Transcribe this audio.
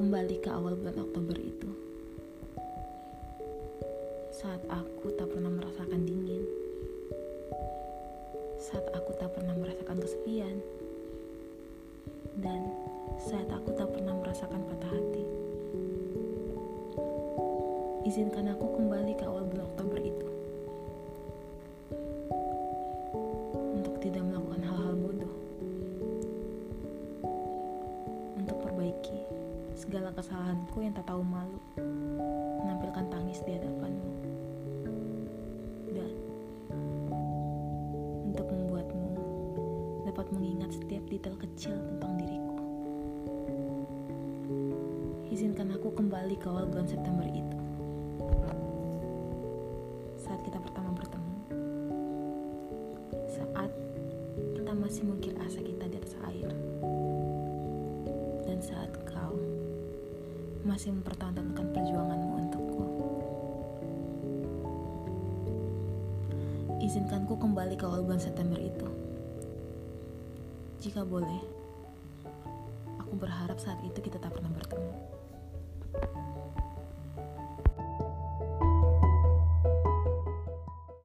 kembali ke awal bulan Oktober itu. Saat aku tak pernah merasakan dingin. Saat aku tak pernah merasakan kesepian. Dan saat aku tak pernah merasakan patah hati. Izinkan aku kembali ke awal bulan Oktober itu. Perbaiki segala kesalahanku yang tak tahu malu. Menampilkan tangis di hadapanmu. Dan untuk membuatmu dapat mengingat setiap detail kecil tentang diriku. Izinkan aku kembali ke awal bulan September itu. Saat kita pertama bertemu. Saat kita masih mengukir asa kita di atas masih mempertahankan perjuanganmu untukku. Izinkanku kembali ke awal bulan September itu. Jika boleh, aku berharap saat itu kita tak pernah